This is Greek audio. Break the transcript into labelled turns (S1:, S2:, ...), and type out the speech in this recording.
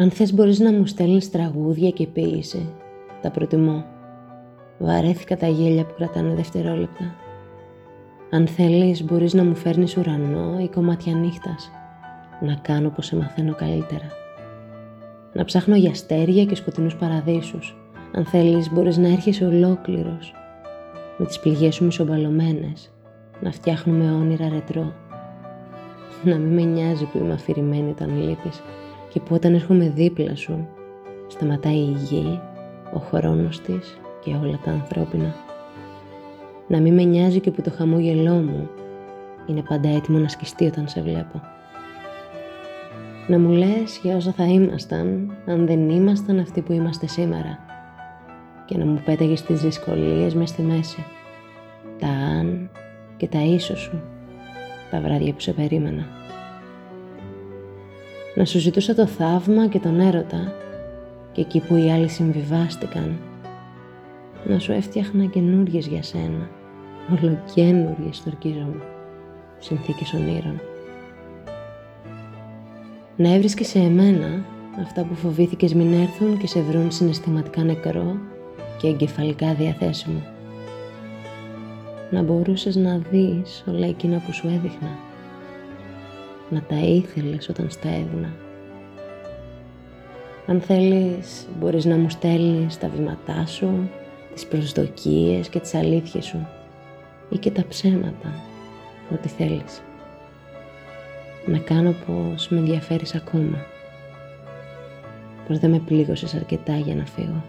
S1: Αν θες μπορείς να μου στέλνεις τραγούδια και ποίηση. Τα προτιμώ. Βαρέθηκα τα γέλια που κρατάνε δευτερόλεπτα. Αν θέλεις μπορείς να μου φέρνεις ουρανό ή κομμάτια νύχτας. Να κάνω πως σε μαθαίνω καλύτερα. Να ψάχνω για αστέρια και σκοτεινούς παραδείσους. Αν θέλεις μπορείς να έρχεσαι ολόκληρος. Με τις πληγές σου μισομπαλωμένες. Να φτιάχνουμε όνειρα ρετρό. Να μην με νοιάζει που είμαι αφηρημένη όταν λείπεις και που όταν έρχομαι δίπλα σου σταματάει η γη, ο χρόνος της και όλα τα ανθρώπινα. Να μην με νοιάζει και που το χαμόγελό μου είναι πάντα έτοιμο να σκιστεί όταν σε βλέπω. Να μου λες για όσα θα ήμασταν αν δεν ήμασταν αυτοί που είμαστε σήμερα και να μου πέταγες τις δυσκολίες μες στη μέση, τα αν και τα ίσως σου, τα βράδια που σε περίμενα να σου ζητούσα το θαύμα και τον έρωτα και εκεί που οι άλλοι συμβιβάστηκαν να σου έφτιαχνα καινούριε για σένα ολοκένουργιες στορκίζομαι συνθήκες ονείρων. Να έβρισκες σε εμένα αυτά που φοβήθηκες μην έρθουν και σε βρουν συναισθηματικά νεκρό και εγκεφαλικά διαθέσιμο. Να μπορούσες να δεις όλα εκείνα που σου έδειχνα να τα ήθελες όταν στα έδινα. Αν θέλεις, μπορείς να μου στέλνεις τα βήματά σου, τις προσδοκίες και τις αλήθειες σου ή και τα ψέματα, ό,τι θέλεις. Να κάνω πως με ενδιαφέρεις ακόμα, πως δεν με πλήγωσες αρκετά για να φύγω.